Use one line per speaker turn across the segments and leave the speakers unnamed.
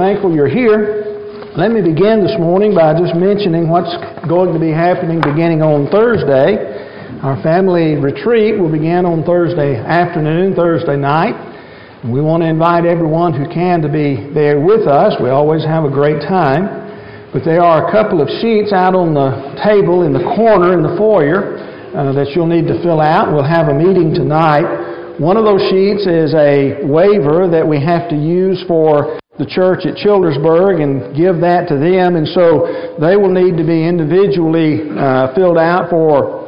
thankful you're here. Let me begin this morning by just mentioning what's going to be happening beginning on Thursday. Our family retreat will begin on Thursday afternoon, Thursday night. We want to invite everyone who can to be there with us. We always have a great time. But there are a couple of sheets out on the table in the corner in the foyer uh, that you'll need to fill out. We'll have a meeting tonight. One of those sheets is a waiver that we have to use for the church at Childersburg and give that to them. And so they will need to be individually uh, filled out for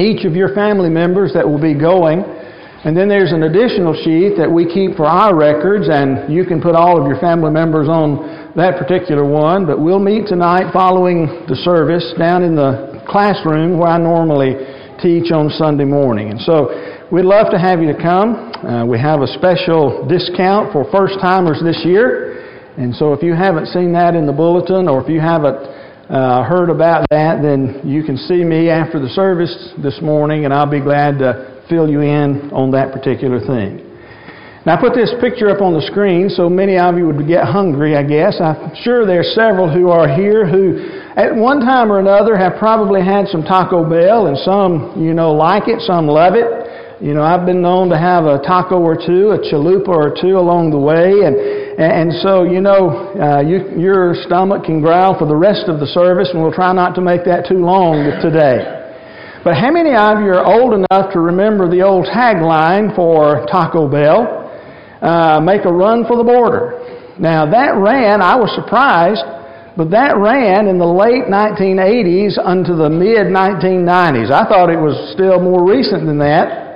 each of your family members that will be going. And then there's an additional sheet that we keep for our records, and you can put all of your family members on that particular one. But we'll meet tonight following the service down in the classroom where I normally teach on Sunday morning. And so we'd love to have you to come. Uh, we have a special discount for first timers this year. And so if you haven't seen that in the bulletin or if you haven't uh, heard about that, then you can see me after the service this morning and I'll be glad to fill you in on that particular thing. Now I put this picture up on the screen so many of you would get hungry, I guess. I'm sure there are several who are here who at one time or another have probably had some Taco Bell and some, you know, like it, some love it. You know, I've been known to have a taco or two, a chalupa or two along the way, and and so you know, uh, you, your stomach can growl for the rest of the service, and we'll try not to make that too long today. But how many of you are old enough to remember the old tagline for Taco Bell? Uh, make a run for the border. Now that ran, I was surprised, but that ran in the late 1980s unto the mid 1990s. I thought it was still more recent than that.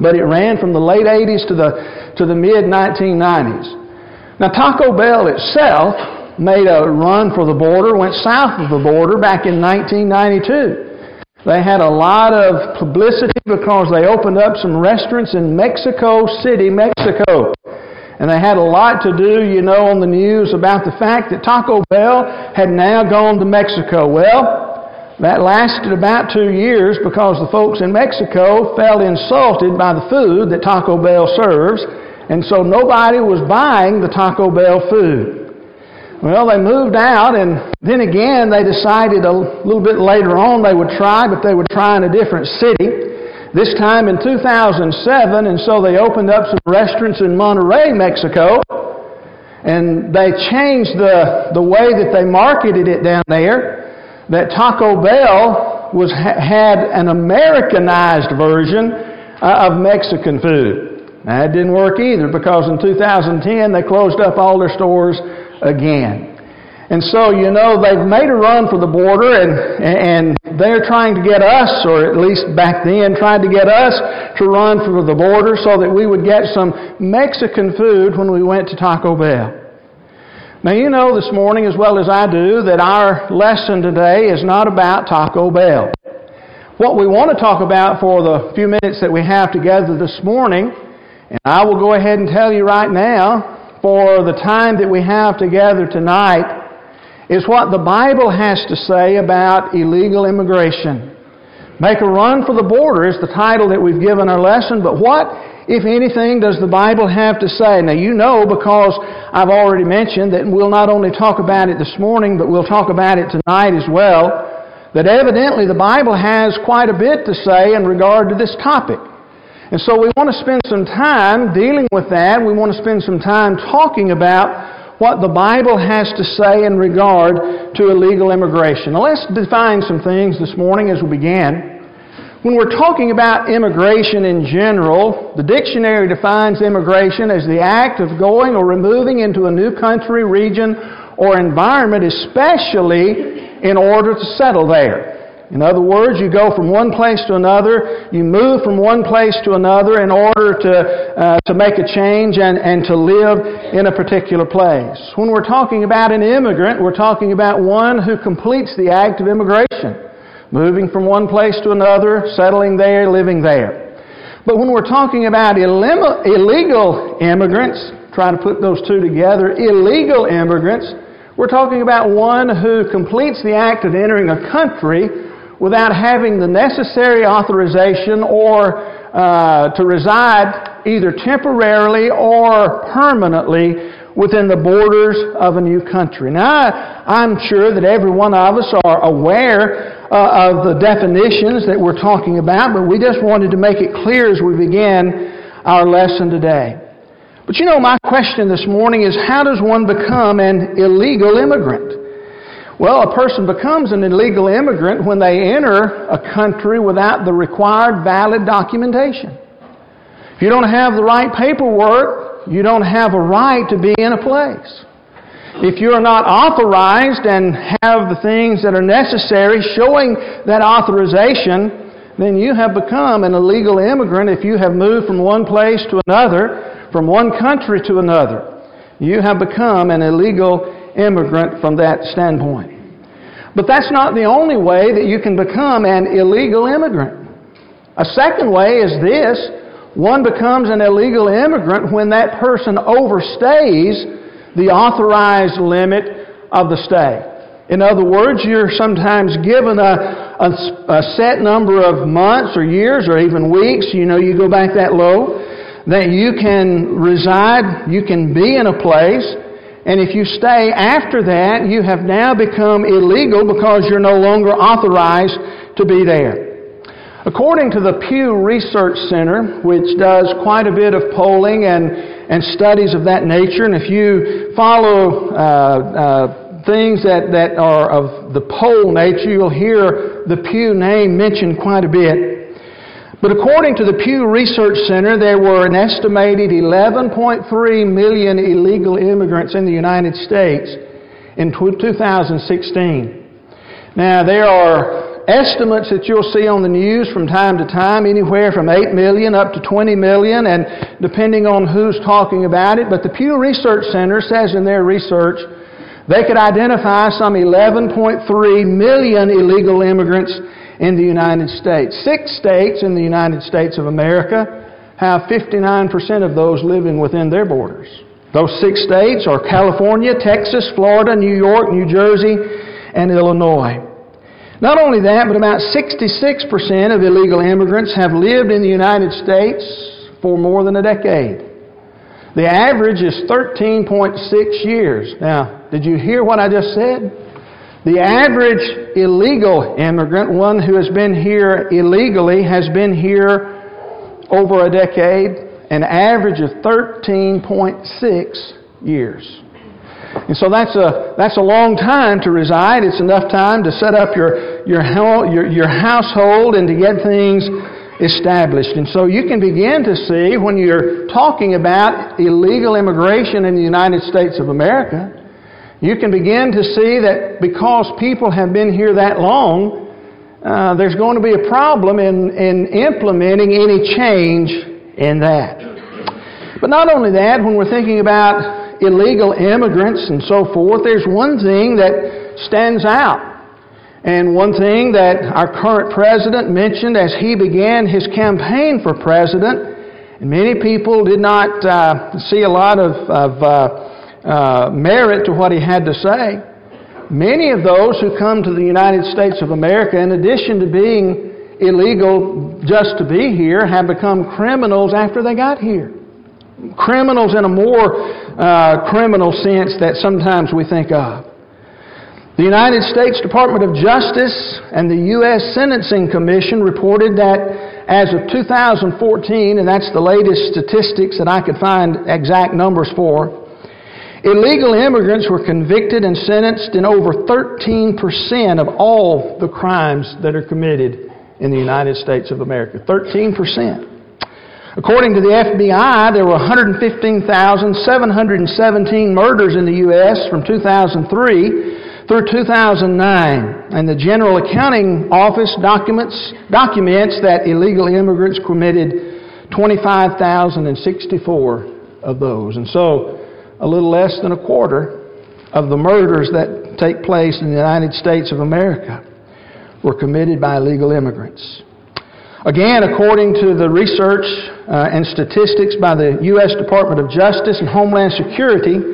But it ran from the late 80s to the, to the mid 1990s. Now, Taco Bell itself made a run for the border, went south of the border back in 1992. They had a lot of publicity because they opened up some restaurants in Mexico City, Mexico. And they had a lot to do, you know, on the news about the fact that Taco Bell had now gone to Mexico. Well, that lasted about two years because the folks in Mexico felt insulted by the food that Taco Bell serves, and so nobody was buying the Taco Bell food. Well, they moved out, and then again they decided a little bit later on they would try, but they would try in a different city. This time in 2007, and so they opened up some restaurants in Monterrey, Mexico, and they changed the, the way that they marketed it down there that Taco Bell was had an Americanized version uh, of Mexican food. That didn't work either because in 2010 they closed up all their stores again. And so, you know, they've made a run for the border and, and they're trying to get us, or at least back then, tried to get us to run for the border so that we would get some Mexican food when we went to Taco Bell. Now, you know this morning as well as I do that our lesson today is not about Taco Bell. What we want to talk about for the few minutes that we have together this morning, and I will go ahead and tell you right now, for the time that we have together tonight, is what the Bible has to say about illegal immigration. Make a run for the border is the title that we've given our lesson, but what if anything, does the Bible have to say? Now, you know because I've already mentioned that we'll not only talk about it this morning, but we'll talk about it tonight as well, that evidently the Bible has quite a bit to say in regard to this topic. And so we want to spend some time dealing with that. We want to spend some time talking about what the Bible has to say in regard to illegal immigration. Now, let's define some things this morning as we begin. When we're talking about immigration in general, the dictionary defines immigration as the act of going or removing into a new country, region, or environment, especially in order to settle there. In other words, you go from one place to another, you move from one place to another in order to, uh, to make a change and, and to live in a particular place. When we're talking about an immigrant, we're talking about one who completes the act of immigration moving from one place to another, settling there, living there. But when we're talking about illegal immigrants, trying to put those two together, illegal immigrants, we're talking about one who completes the act of entering a country without having the necessary authorization or uh, to reside either temporarily or permanently within the borders of a new country. Now, I'm sure that every one of us are aware uh, of the definitions that we're talking about, but we just wanted to make it clear as we begin our lesson today. But you know, my question this morning is how does one become an illegal immigrant? Well, a person becomes an illegal immigrant when they enter a country without the required valid documentation. If you don't have the right paperwork, you don't have a right to be in a place. If you are not authorized and have the things that are necessary showing that authorization, then you have become an illegal immigrant if you have moved from one place to another, from one country to another. You have become an illegal immigrant from that standpoint. But that's not the only way that you can become an illegal immigrant. A second way is this one becomes an illegal immigrant when that person overstays the authorized limit of the stay. In other words, you're sometimes given a, a, a, set number of months or years or even weeks, you know, you go back that low, that you can reside, you can be in a place, and if you stay after that, you have now become illegal because you're no longer authorized to be there. According to the Pew Research Center, which does quite a bit of polling and, and studies of that nature, and if you follow uh, uh, things that, that are of the poll nature, you'll hear the Pew name mentioned quite a bit. But according to the Pew Research Center, there were an estimated 11.3 million illegal immigrants in the United States in 2016. Now, there are estimates that you'll see on the news from time to time, anywhere from 8 million up to 20 million, and depending on who's talking about it. But the Pew Research Center says in their research they could identify some 11.3 million illegal immigrants in the United States. Six states in the United States of America have 59% of those living within their borders. Those six states are California, Texas, Florida, New York, New Jersey, and Illinois. Not only that, but about 66% of illegal immigrants have lived in the United States for more than a decade. The average is 13.6 years. Now, did you hear what I just said? The average illegal immigrant, one who has been here illegally, has been here over a decade, an average of 13.6 years. And so that's a, that's a long time to reside. It's enough time to set up your, your, your, your household and to get things established. And so you can begin to see when you're talking about illegal immigration in the United States of America, you can begin to see that because people have been here that long, uh, there's going to be a problem in, in implementing any change in that. But not only that, when we're thinking about illegal immigrants and so forth, there's one thing that stands out. And one thing that our current president mentioned as he began his campaign for president, and many people did not uh, see a lot of, of uh, uh, merit to what he had to say. Many of those who come to the United States of America, in addition to being illegal just to be here, have become criminals after they got here criminals in a more uh, criminal sense that sometimes we think of. The United States Department of Justice and the U.S. Sentencing Commission reported that as of 2014, and that's the latest statistics that I could find exact numbers for, illegal immigrants were convicted and sentenced in over 13% of all the crimes that are committed in the United States of America. 13%. According to the FBI, there were 115,717 murders in the U.S. from 2003 through 2009. And the General Accounting Office documents, documents that illegal immigrants committed 25,064 of those. And so, a little less than a quarter of the murders that take place in the United States of America were committed by illegal immigrants. Again, according to the research uh, and statistics by the U.S. Department of Justice and Homeland Security,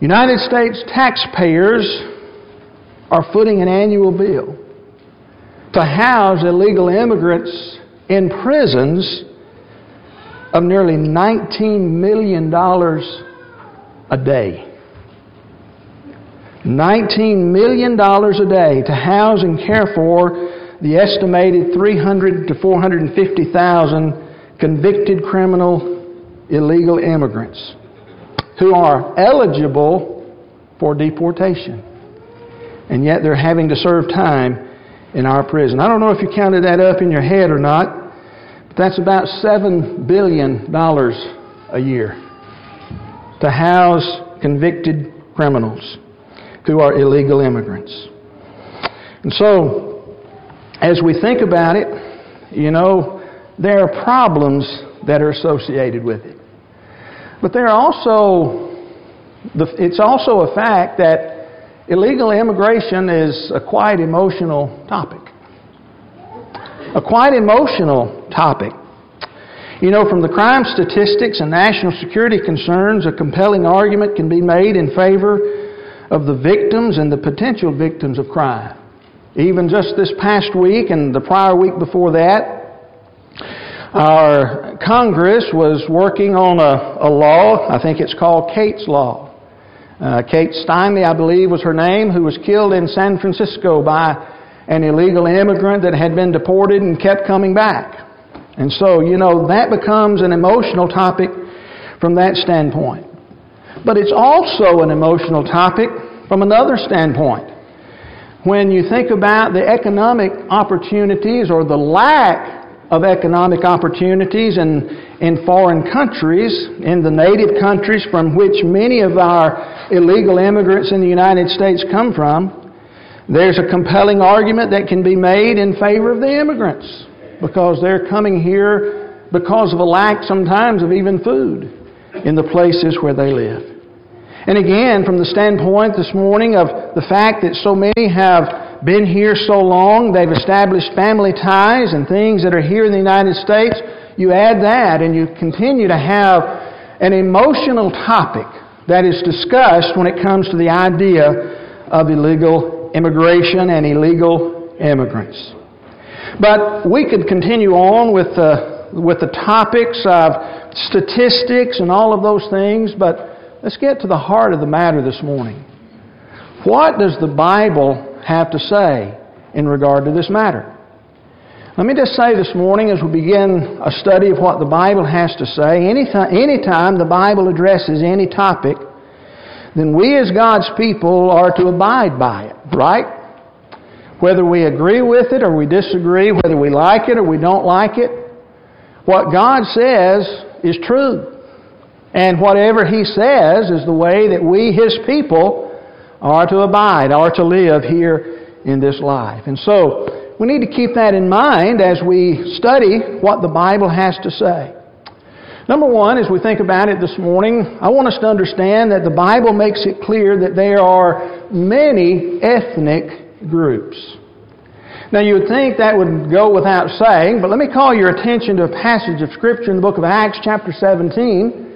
United States taxpayers are footing an annual bill to house illegal immigrants in prisons of nearly $19 million a day. $19 million a day to house and care for the estimated 300 to 450,000 convicted criminal illegal immigrants who are eligible for deportation. And yet they're having to serve time in our prison. I don't know if you counted that up in your head or not, but that's about $7 billion a year to house convicted criminals who are illegal immigrants. And so, as we think about it, you know, there are problems that are associated with it. But there are also, it's also a fact that illegal immigration is a quite emotional topic. A quite emotional topic. You know, from the crime statistics and national security concerns, a compelling argument can be made in favor of the victims and the potential victims of crime. Even just this past week and the prior week before that, our Congress was working on a, a law, I think it's called Kate's Law. Uh, Kate Steinle, I believe, was her name, who was killed in San Francisco by an illegal immigrant that had been deported and kept coming back. And so, you know, that becomes an emotional topic from that standpoint. But it's also an emotional topic from another standpoint. When you think about the economic opportunities or the lack of economic opportunities in, in foreign countries, in the native countries from which many of our illegal immigrants in the United States come from, there's a compelling argument that can be made in favor of the immigrants because they're coming here because of a lack sometimes of even food in the places where they live. And again, from the standpoint this morning of the fact that so many have been here so long, they've established family ties and things that are here in the United States, you add that and you continue to have an emotional topic that is discussed when it comes to the idea of illegal immigration and illegal immigrants. But we could continue on with the, with the topics of statistics and all of those things, but let's get to the heart of the matter this morning. What does the Bible have to say in regard to this matter. Let me just say this morning as we begin a study of what the Bible has to say, anytime, anytime the Bible addresses any topic, then we as God's people are to abide by it, right? Whether we agree with it or we disagree, whether we like it or we don't like it, what God says is true. And whatever He says is the way that we, His people, are to abide, are to live here in this life. And so, we need to keep that in mind as we study what the Bible has to say. Number one, as we think about it this morning, I want us to understand that the Bible makes it clear that there are many ethnic groups. Now, you would think that would go without saying, but let me call your attention to a passage of Scripture in the book of Acts, chapter 17.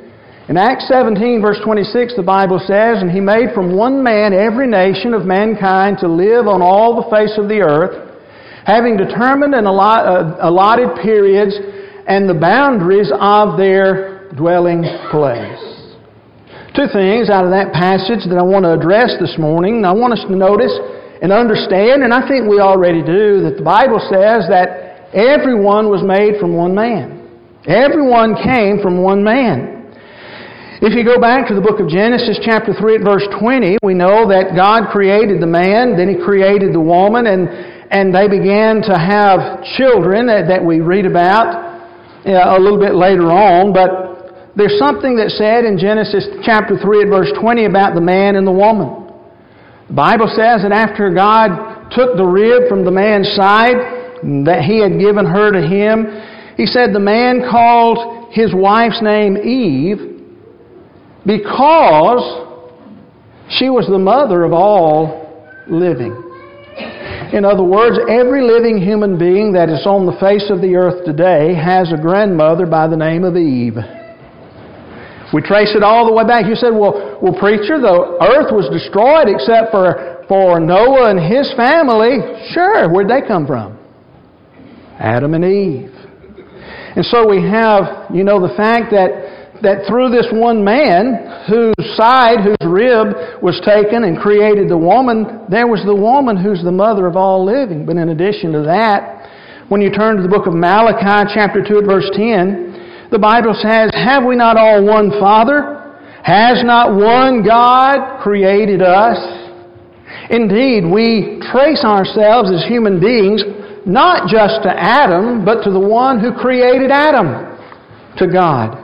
In Acts 17, verse 26, the Bible says, And he made from one man every nation of mankind to live on all the face of the earth, having determined and uh, allotted periods and the boundaries of their dwelling place. Two things out of that passage that I want to address this morning. I want us to notice and understand, and I think we already do, that the Bible says that everyone was made from one man. Everyone came from one man. If you go back to the book of Genesis, chapter 3, at verse 20, we know that God created the man, then He created the woman, and, and they began to have children that, that we read about you a little bit later on. But there's something that said in Genesis chapter 3 at verse 20 about the man and the woman. The Bible says that after God took the rib from the man's side that He had given her to him, He said the man called his wife's name Eve because she was the mother of all living. In other words, every living human being that is on the face of the earth today has a grandmother by the name of Eve. We trace it all the way back. You said, well, well, preacher, the earth was destroyed except for, for Noah and his family. Sure, where'd they come from? Adam and Eve. And so we have, you know, the fact that that through this one man, whose side, whose rib was taken and created the woman, there was the woman who's the mother of all living. But in addition to that, when you turn to the book of Malachi, chapter 2 at verse 10, the Bible says, Have we not all one Father? Has not one God created us? Indeed, we trace ourselves as human beings not just to Adam, but to the one who created Adam, to God.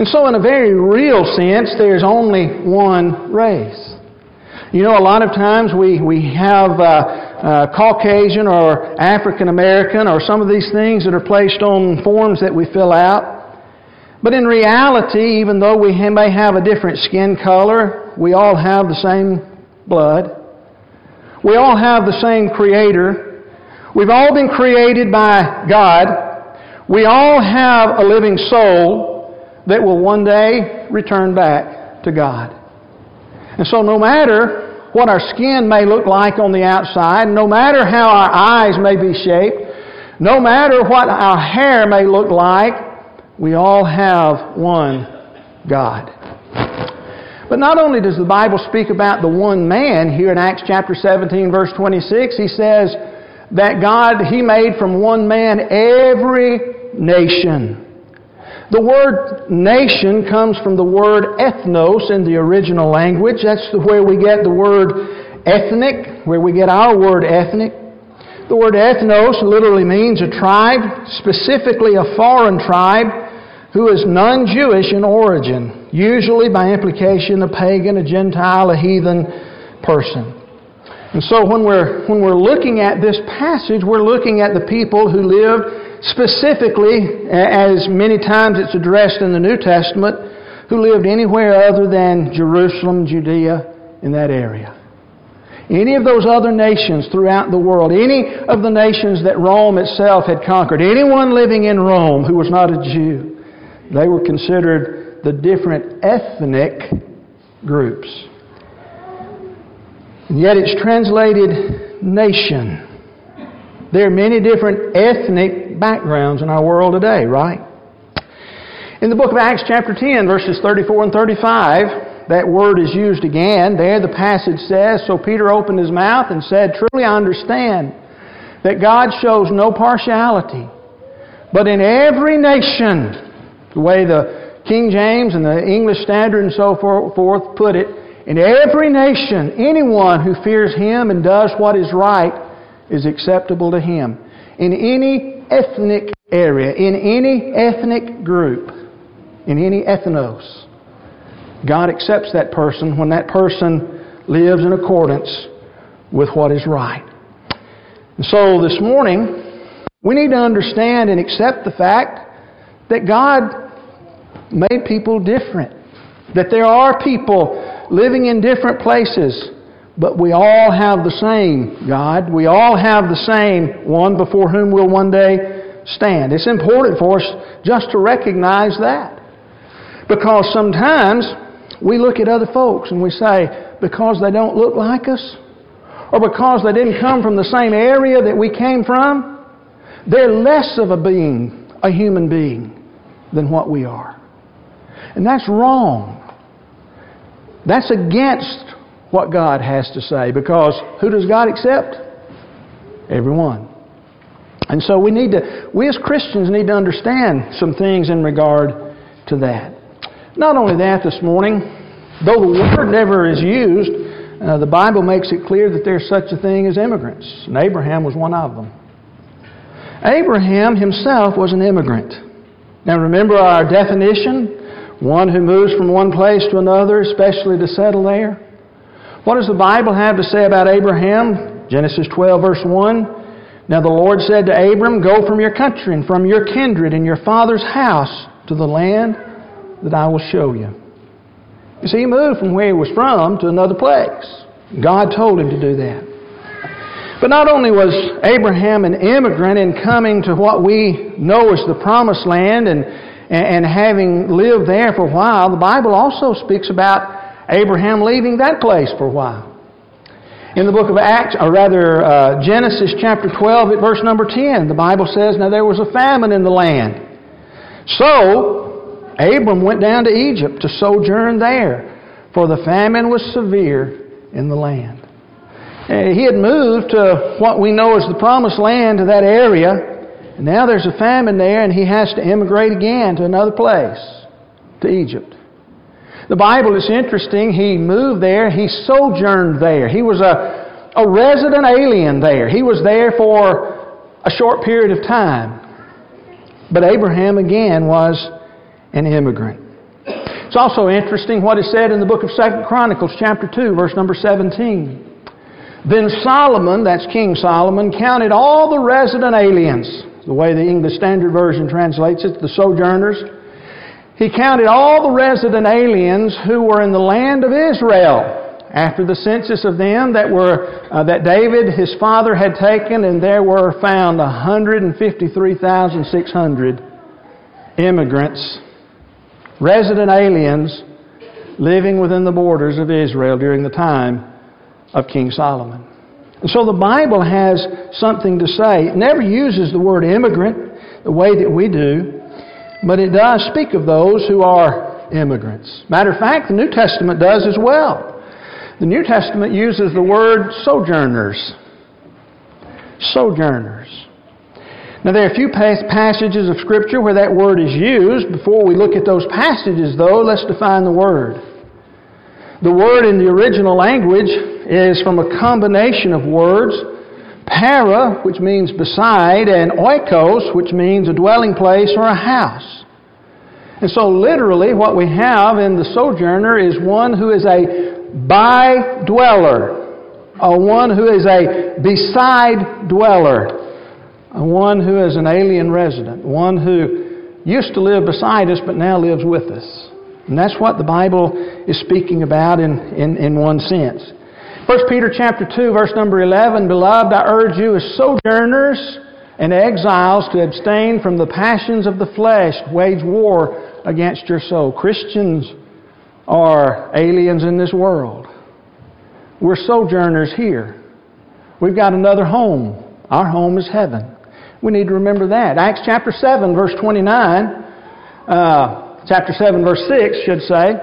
And so, in a very real sense, there's only one race. You know, a lot of times we, we have uh, uh, Caucasian or African American or some of these things that are placed on forms that we fill out. But in reality, even though we may have a different skin color, we all have the same blood. We all have the same Creator. We've all been created by God. We all have a living soul that will one day return back to God. And so, no matter what our skin may look like on the outside, no matter how our eyes may be shaped, no matter what our hair may look like, we all have one God. But not only does the Bible speak about the one man here in Acts chapter 17, verse 26, he says, that God, He made from one man every nation. The word nation comes from the word ethnos in the original language. That's where we get the word ethnic, where we get our word ethnic. The word ethnos literally means a tribe, specifically a foreign tribe, who is non Jewish in origin, usually by implication a pagan, a Gentile, a heathen person. And so when we're, when we're looking at this passage, we're looking at the people who lived specifically, as many times it's addressed in the New Testament, who lived anywhere other than Jerusalem, Judea, in that area. Any of those other nations throughout the world, any of the nations that Rome itself had conquered, anyone living in Rome who was not a Jew, they were considered the different ethnic groups. And yet it's translated nation. There are many different ethnic backgrounds in our world today, right? In the book of Acts, chapter 10, verses 34 and 35, that word is used again. There, the passage says So Peter opened his mouth and said, Truly I understand that God shows no partiality, but in every nation, the way the King James and the English Standard and so forth put it, in every nation, anyone who fears Him and does what is right is acceptable to Him. In any ethnic area, in any ethnic group, in any ethnos, God accepts that person when that person lives in accordance with what is right. And so this morning, we need to understand and accept the fact that God made people different. That there are people living in different places, but we all have the same God. We all have the same one before whom we'll one day stand. It's important for us just to recognize that. Because sometimes we look at other folks and we say, because they don't look like us, or because they didn't come from the same area that we came from, they're less of a being, a human being, than what we are. And that's wrong. That's against what God has to say because who does God accept? Everyone. And so we need to, we as Christians need to understand some things in regard to that. Not only that this morning, though the word never is used, uh, the Bible makes it clear that there's such a thing as immigrants, and Abraham was one of them. Abraham himself was an immigrant. Now remember our definition one who moves from one place to another, especially to settle there. What does the Bible have to say about Abraham? Genesis 12, verse 1. Now the Lord said to Abram, Go from your country and from your kindred and your father's house to the land that I will show you. You see, he moved from where he was from to another place. God told him to do that. But not only was Abraham an immigrant in coming to what we know as the promised land and and, having lived there for a while, the Bible also speaks about Abraham leaving that place for a while. In the book of Acts, or rather uh, Genesis chapter 12 at verse number 10, the Bible says, Now there was a famine in the land. So Abram went down to Egypt to sojourn there, for the famine was severe in the land. Uh, he had moved to what we know as the promised land, to that area, and now there's a famine there, and he has to immigrate again to another place, to Egypt. The Bible is interesting. He moved there, he sojourned there. He was a, a resident alien there. He was there for a short period of time. But Abraham again was an immigrant. It's also interesting what is said in the book of Second Chronicles, chapter 2, verse number 17. Then Solomon, that's King Solomon, counted all the resident aliens, the way the English Standard Version translates it, the sojourners. He counted all the resident aliens who were in the land of Israel after the census of them that were uh, that David his father had taken and there were found 153,600 immigrants resident aliens living within the borders of Israel during the time of King Solomon. And so the Bible has something to say. It never uses the word immigrant the way that we do, but it does speak of those who are immigrants. Matter of fact, the New Testament does as well. The New Testament uses the word sojourners. Sojourners. Now, there are a few passages of Scripture where that word is used. Before we look at those passages, though, let's define the word. The word in the original language is from a combination of words para, which means beside, and oikos, which means a dwelling place or a house. And so, literally, what we have in the sojourner is one who is a by dweller, a one who is a beside dweller, a one who is an alien resident, one who used to live beside us but now lives with us. And that's what the Bible is speaking about in, in, in one sense. 1 Peter chapter 2, verse number 11, Beloved, I urge you as sojourners and exiles to abstain from the passions of the flesh, wage war against your soul. Christians are aliens in this world. We're sojourners here. We've got another home. Our home is heaven. We need to remember that. Acts chapter 7, verse 29, uh, chapter 7, verse 6 should say,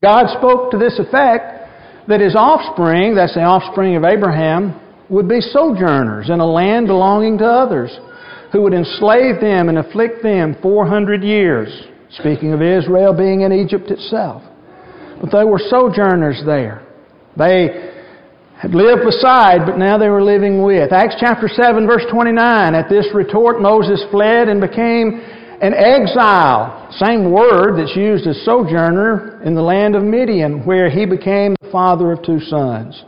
God spoke to this effect that his offspring, that's the offspring of Abraham, would be sojourners in a land belonging to others, who would enslave them and afflict them 400 years. Speaking of Israel being in Egypt itself. But they were sojourners there. They had lived beside, but now they were living with. Acts chapter 7, verse 29. At this retort, Moses fled and became an exile. Same word that's used as sojourner in the land of Midian, where he became father of two sons.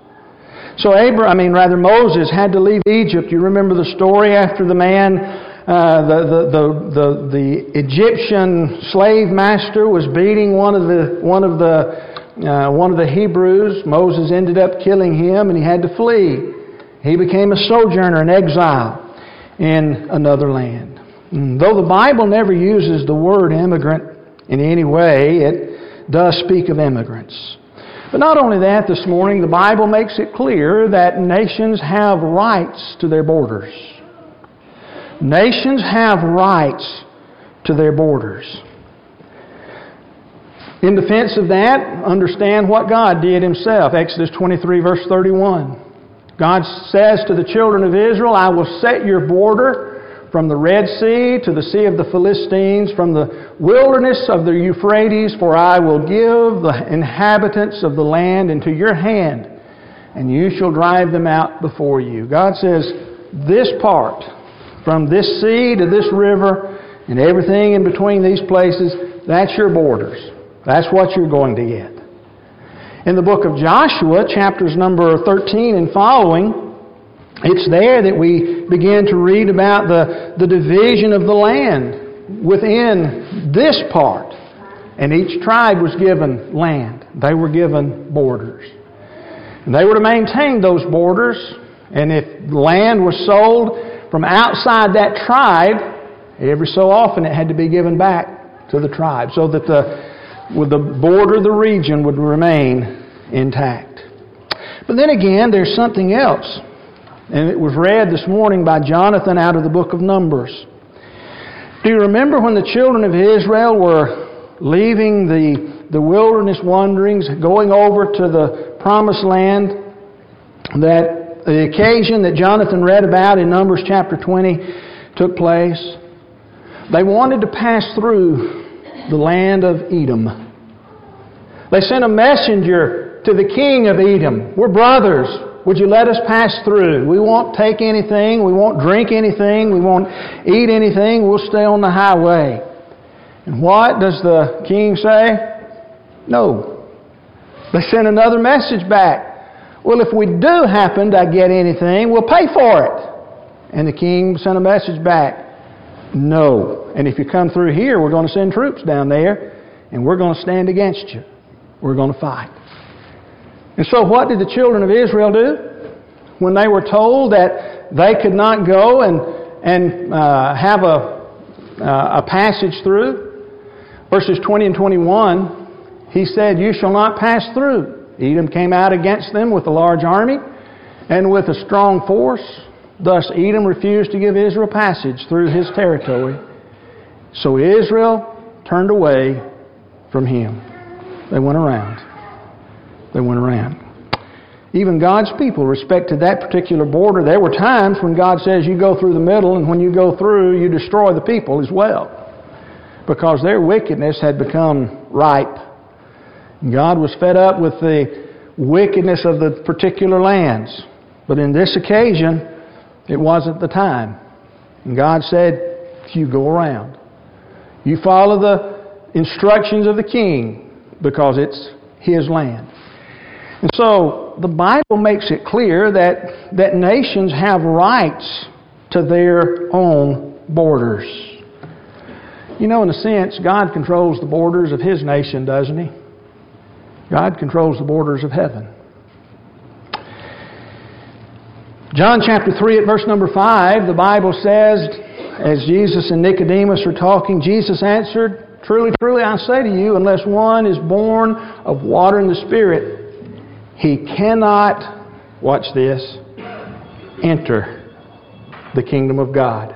So Abraham, I mean, rather Moses had to leave Egypt. You remember the story after the man, uh, the, the, the, the, the Egyptian slave master was beating one of the, one of the, uh, one of the Hebrews. Moses ended up killing him and he had to flee. He became a sojourner, an exile in another land. And though the Bible never uses the word immigrant in any way, it does speak of immigrants. But not only that, this morning the Bible makes it clear that nations have rights to their borders. Nations have rights to their borders. In defense of that, understand what God did Himself. Exodus 23, verse 31. God says to the children of Israel, I will set your border from the Red Sea to the Sea of the Philistines, from the wilderness of the Euphrates, for I will give the inhabitants of the land into your hand, and you shall drive them out before you. God says, This part, from this sea to this river, and everything in between these places, that's your borders. That's what you're going to get. In the book of Joshua, chapters number 13 and following, it's there that we begin to read about the, the division of the land within this part. And each tribe was given land. They were given borders. And they were to maintain those borders. And if land was sold from outside that tribe, every so often it had to be given back to the tribe so that the, with the border, of the region would remain intact. But then again, there's something else and it was read this morning by Jonathan out of the book of Numbers. Do you remember when the children of Israel were leaving the, the wilderness wanderings, going over to the promised land, that the occasion that Jonathan read about in Numbers chapter 20 took place? They wanted to pass through the land of Edom. They sent a messenger to the king of Edom. We're brothers. Would you let us pass through? We won't take anything. We won't drink anything. We won't eat anything. We'll stay on the highway. And what does the king say? No. They send another message back. Well, if we do happen to get anything, we'll pay for it. And the king sent a message back. No. And if you come through here, we're going to send troops down there and we're going to stand against you. We're going to fight. And so, what did the children of Israel do? When they were told that they could not go and, and uh, have a, uh, a passage through, verses 20 and 21, he said, You shall not pass through. Edom came out against them with a large army and with a strong force. Thus, Edom refused to give Israel passage through his territory. So Israel turned away from him. They went around. They went around. Even God's people respected that particular border. There were times when God says you go through the middle, and when you go through, you destroy the people as well. Because their wickedness had become ripe. God was fed up with the wickedness of the particular lands. But in this occasion, it wasn't the time. And God said, You go around. You follow the instructions of the king because it's his land. And so the Bible makes it clear that, that nations have rights to their own borders. You know, in a sense, God controls the borders of His nation, doesn't He? God controls the borders of heaven. John chapter 3 at verse number 5, the Bible says, as Jesus and Nicodemus are talking, Jesus answered, Truly, truly, I say to you, unless one is born of water and the Spirit, he cannot, watch this, enter the kingdom of God.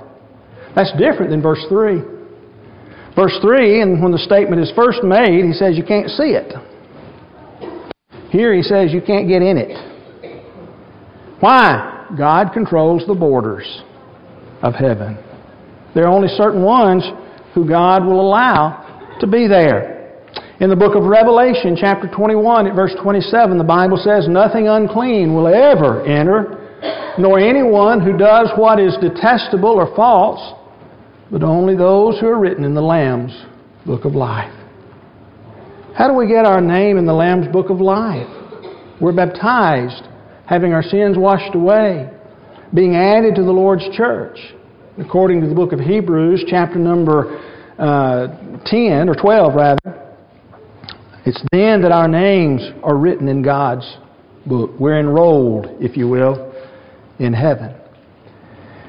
That's different than verse 3. Verse 3, and when the statement is first made, he says you can't see it. Here he says you can't get in it. Why? God controls the borders of heaven. There are only certain ones who God will allow to be there. In the book of Revelation, chapter 21, at verse 27, the Bible says, Nothing unclean will ever enter, nor anyone who does what is detestable or false, but only those who are written in the Lamb's book of life. How do we get our name in the Lamb's book of life? We're baptized, having our sins washed away, being added to the Lord's church according to the book of Hebrews, chapter number uh, 10, or 12 rather, it's then that our names are written in God's book. We're enrolled, if you will, in heaven.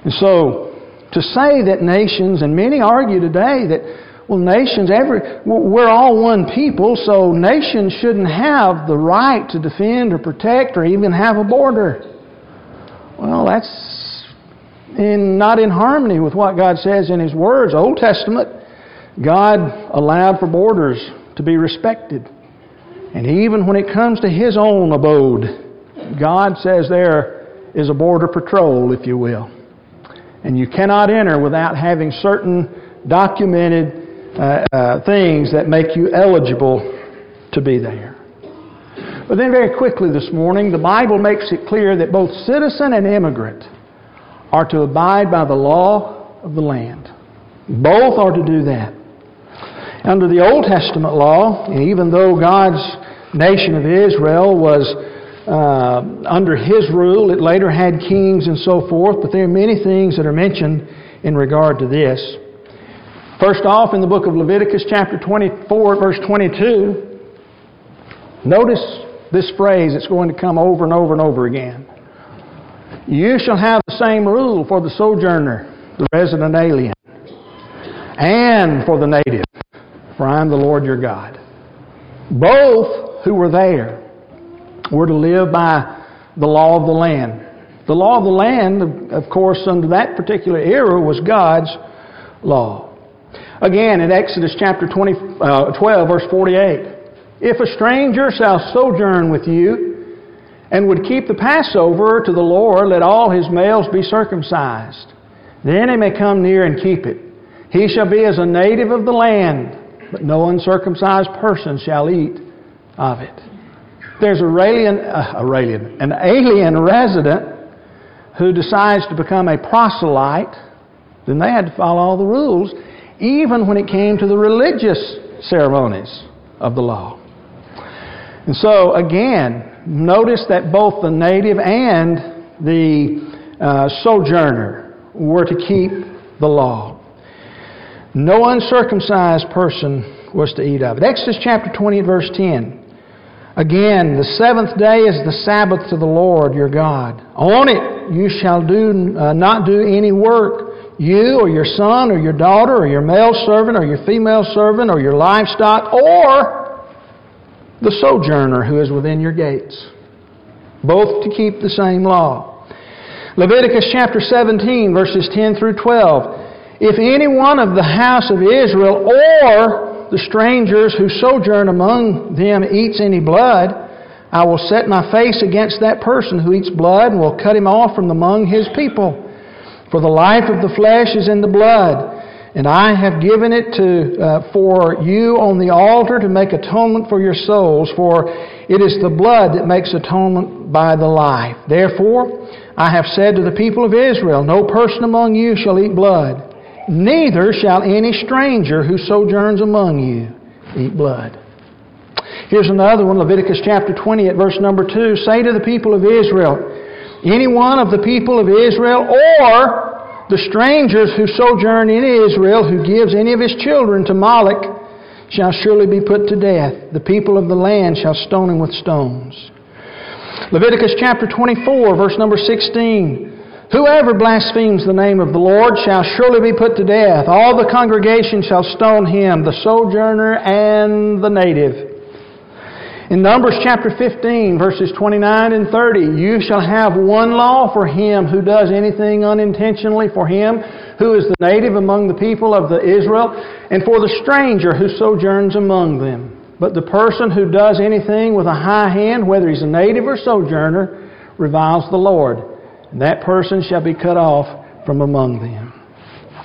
And so, to say that nations, and many argue today that, well, nations, every, we're all one people, so nations shouldn't have the right to defend or protect or even have a border. Well, that's in, not in harmony with what God says in His words. Old Testament, God allowed for borders to be respected. And even when it comes to His own abode, God says there is a border patrol, if you will. And you cannot enter without having certain documented uh, uh, things that make you eligible to be there. But then, very quickly this morning, the Bible makes it clear that both citizen and immigrant are to abide by the law of the land. Both are to do that. Under the Old Testament law, even though God's nation of Israel was uh, under His rule, it later had kings and so forth, but there are many things that are mentioned in regard to this. First off, in the book of Leviticus, chapter 24, verse 22, notice this phrase that's going to come over and over and over again. You shall have the same rule for the sojourner, the resident alien, and for the native, for I am the Lord your God. Both who were there were to live by the law of the land. The law of the land, of course, under that particular era was God's law. Again, in Exodus chapter 20, uh, 12, verse 48, if a stranger shall sojourn with you and would keep the Passover to the Lord, let all his males be circumcised. Then he may come near and keep it. He shall be as a native of the land, but no uncircumcised person shall eat of it. There's a alien, uh, alien, an alien resident who decides to become a proselyte, then they had to follow all the rules, even when it came to the religious ceremonies of the law. And so, again, notice that both the native and the uh, sojourner were to keep the law. No uncircumcised person was to eat of it. Exodus chapter 20, verse 10. Again, the seventh day is the Sabbath to the Lord your God. On it you shall do, uh, not do any work, you or your son or your daughter or your male servant or your female servant or your livestock or the sojourner who is within your gates. Both to keep the same law. Leviticus chapter 17, verses 10 through 12. If any one of the house of Israel or the strangers who sojourn among them eats any blood, I will set my face against that person who eats blood and will cut him off from among his people. For the life of the flesh is in the blood, and I have given it to, uh, for you on the altar to make atonement for your souls, for it is the blood that makes atonement by the life. Therefore, I have said to the people of Israel, No person among you shall eat blood. Neither shall any stranger who sojourns among you eat blood. Here's another one, Leviticus chapter 20 at verse number 2. Say to the people of Israel, any one of the people of Israel or the strangers who sojourn in Israel who gives any of his children to Moloch shall surely be put to death. The people of the land shall stone him with stones. Leviticus chapter 24, verse number 16. Whoever blasphemes the name of the Lord shall surely be put to death. All the congregation shall stone him, the sojourner and the native. In Numbers chapter 15, verses 29 and 30, you shall have one law for him who does anything unintentionally, for him who is the native among the people of the Israel, and for the stranger who sojourns among them. But the person who does anything with a high hand, whether he's a native or sojourner, reviles the Lord and that person shall be cut off from among them.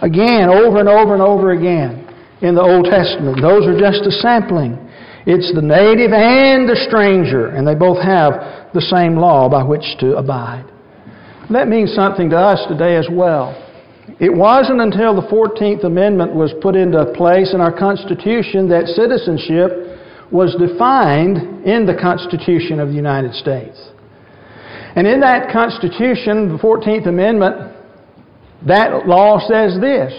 Again, over and over and over again in the Old Testament. Those are just a sampling. It's the native and the stranger, and they both have the same law by which to abide. That means something to us today as well. It wasn't until the 14th Amendment was put into place in our Constitution that citizenship was defined in the Constitution of the United States. And in that Constitution, the 14th Amendment, that law says this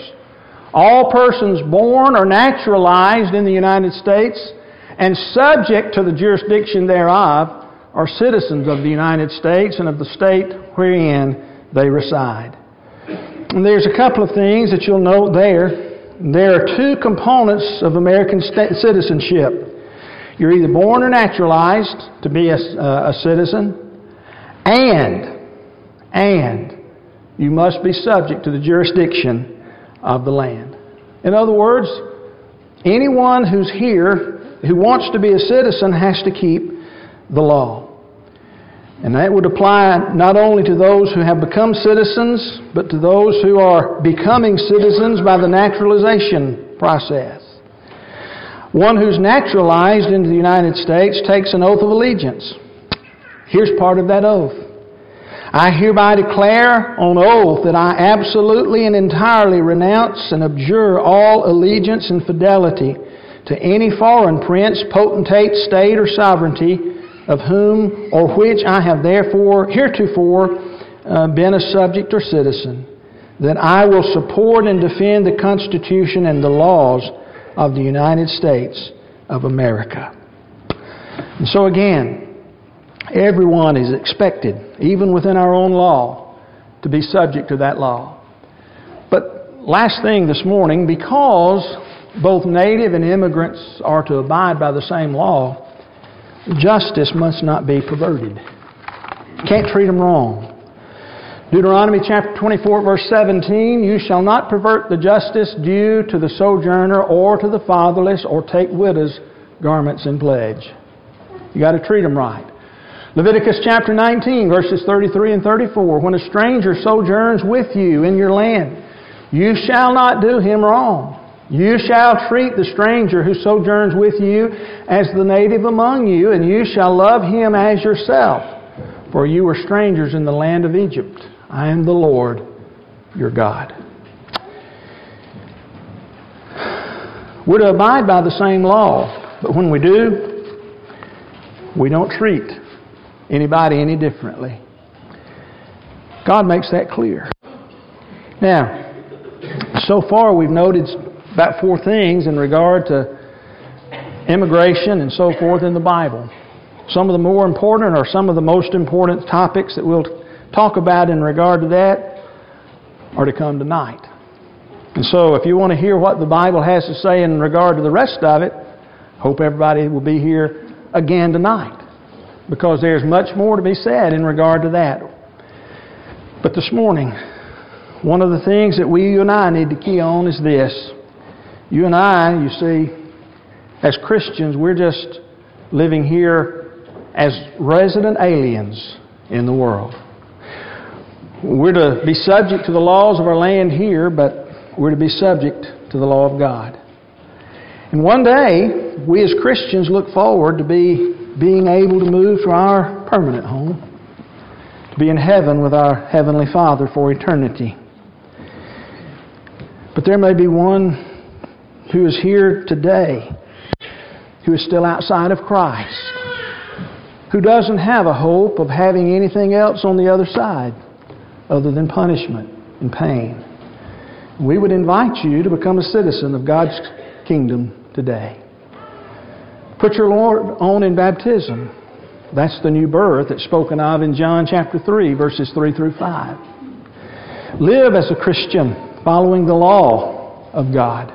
All persons born or naturalized in the United States and subject to the jurisdiction thereof are citizens of the United States and of the state wherein they reside. And there's a couple of things that you'll note there. There are two components of American citizenship. You're either born or naturalized to be a, a citizen, and, and you must be subject to the jurisdiction of the land. In other words, anyone who's here who wants to be a citizen has to keep the law. And that would apply not only to those who have become citizens, but to those who are becoming citizens by the naturalization process. One who's naturalized into the United States takes an oath of allegiance. Here's part of that oath. I hereby declare on oath that I absolutely and entirely renounce and abjure all allegiance and fidelity to any foreign prince, potentate, state, or sovereignty of whom or which I have therefore heretofore uh, been a subject or citizen, that I will support and defend the Constitution and the laws of the United States of America. And so again, Everyone is expected, even within our own law, to be subject to that law. But last thing this morning, because both native and immigrants are to abide by the same law, justice must not be perverted. Can't treat them wrong. Deuteronomy chapter 24, verse 17 You shall not pervert the justice due to the sojourner or to the fatherless or take widows' garments in pledge. You got to treat them right. Leviticus chapter 19, verses 33 and 34 When a stranger sojourns with you in your land, you shall not do him wrong. You shall treat the stranger who sojourns with you as the native among you, and you shall love him as yourself, for you were strangers in the land of Egypt. I am the Lord your God. We're to abide by the same law, but when we do, we don't treat anybody any differently. God makes that clear. Now, so far we've noted about four things in regard to immigration and so forth in the Bible. Some of the more important or some of the most important topics that we'll talk about in regard to that are to come tonight. And so, if you want to hear what the Bible has to say in regard to the rest of it, hope everybody will be here again tonight. Because there's much more to be said in regard to that. But this morning, one of the things that we, you and I, need to key on is this. You and I, you see, as Christians, we're just living here as resident aliens in the world. We're to be subject to the laws of our land here, but we're to be subject to the law of God. And one day, we as Christians look forward to be being able to move to our permanent home, to be in heaven with our Heavenly Father for eternity. But there may be one who is here today who is still outside of Christ, who doesn't have a hope of having anything else on the other side other than punishment and pain. We would invite you to become a citizen of God's kingdom today. Put your Lord on in baptism. That's the new birth that's spoken of in John chapter 3, verses 3 through 5. Live as a Christian, following the law of God.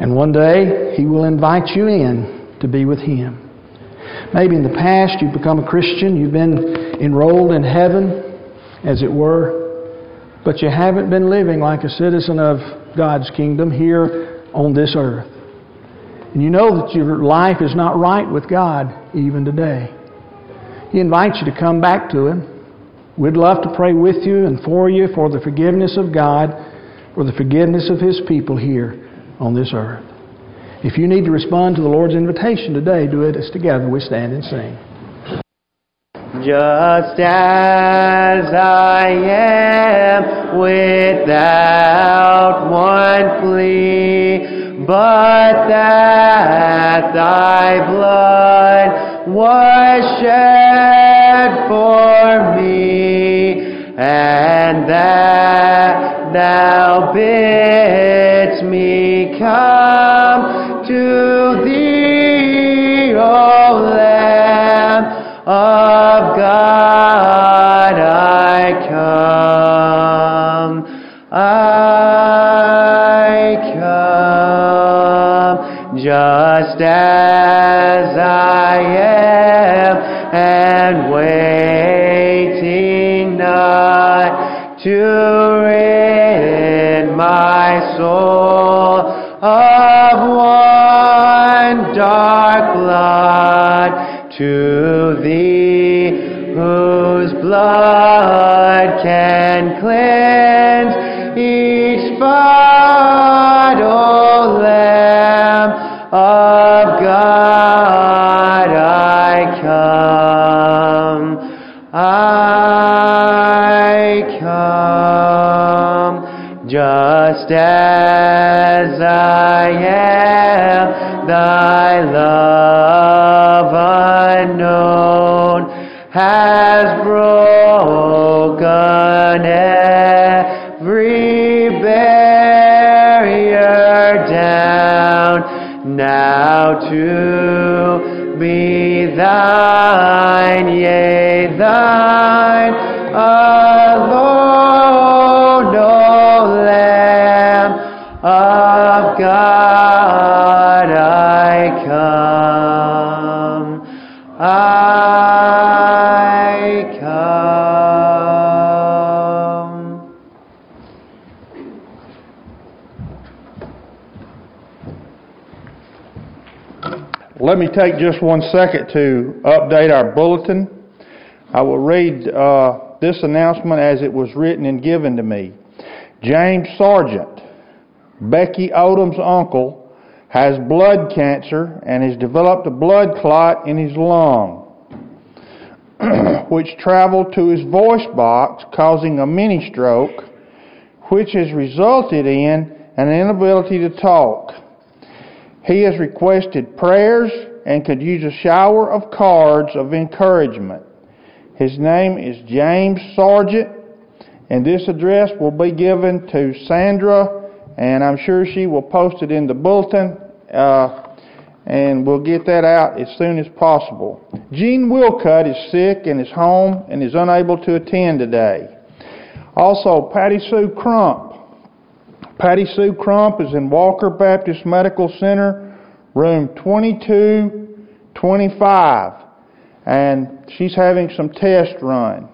And one day, He will invite you in to be with Him. Maybe in the past you've become a Christian, you've been enrolled in heaven, as it were, but you haven't been living like a citizen of God's kingdom here on this earth. And you know that your life is not right with God even today. He invites you to come back to Him. We'd love to pray with you and for you for the forgiveness of God, for the forgiveness of His people here on this earth. If you need to respond to the Lord's invitation today, do it as together we stand and sing.
Just as I am without one plea, but that thy blood was shed for me, and that thou bidst me come I am and waiting not to rid my soul of one dark blood to to be
let me take just one second to update our bulletin. I will read uh, this announcement as it was written and given to me. James Sargent, Becky Odom's uncle, has blood cancer and has developed a blood clot in his lung, which traveled to his voice box, causing a mini stroke, which has resulted in an inability to talk. He has requested prayers and could use a shower of cards of encouragement. His name is James Sargent, and this address will be given to Sandra, and I'm sure she will post it in the bulletin, uh, and we'll get that out as soon as possible. Gene Wilcutt is sick and is home and is unable to attend today. Also, Patty Sue Crump. Patty Sue Crump is in Walker Baptist Medical Center, room 2225, and she's having some tests run.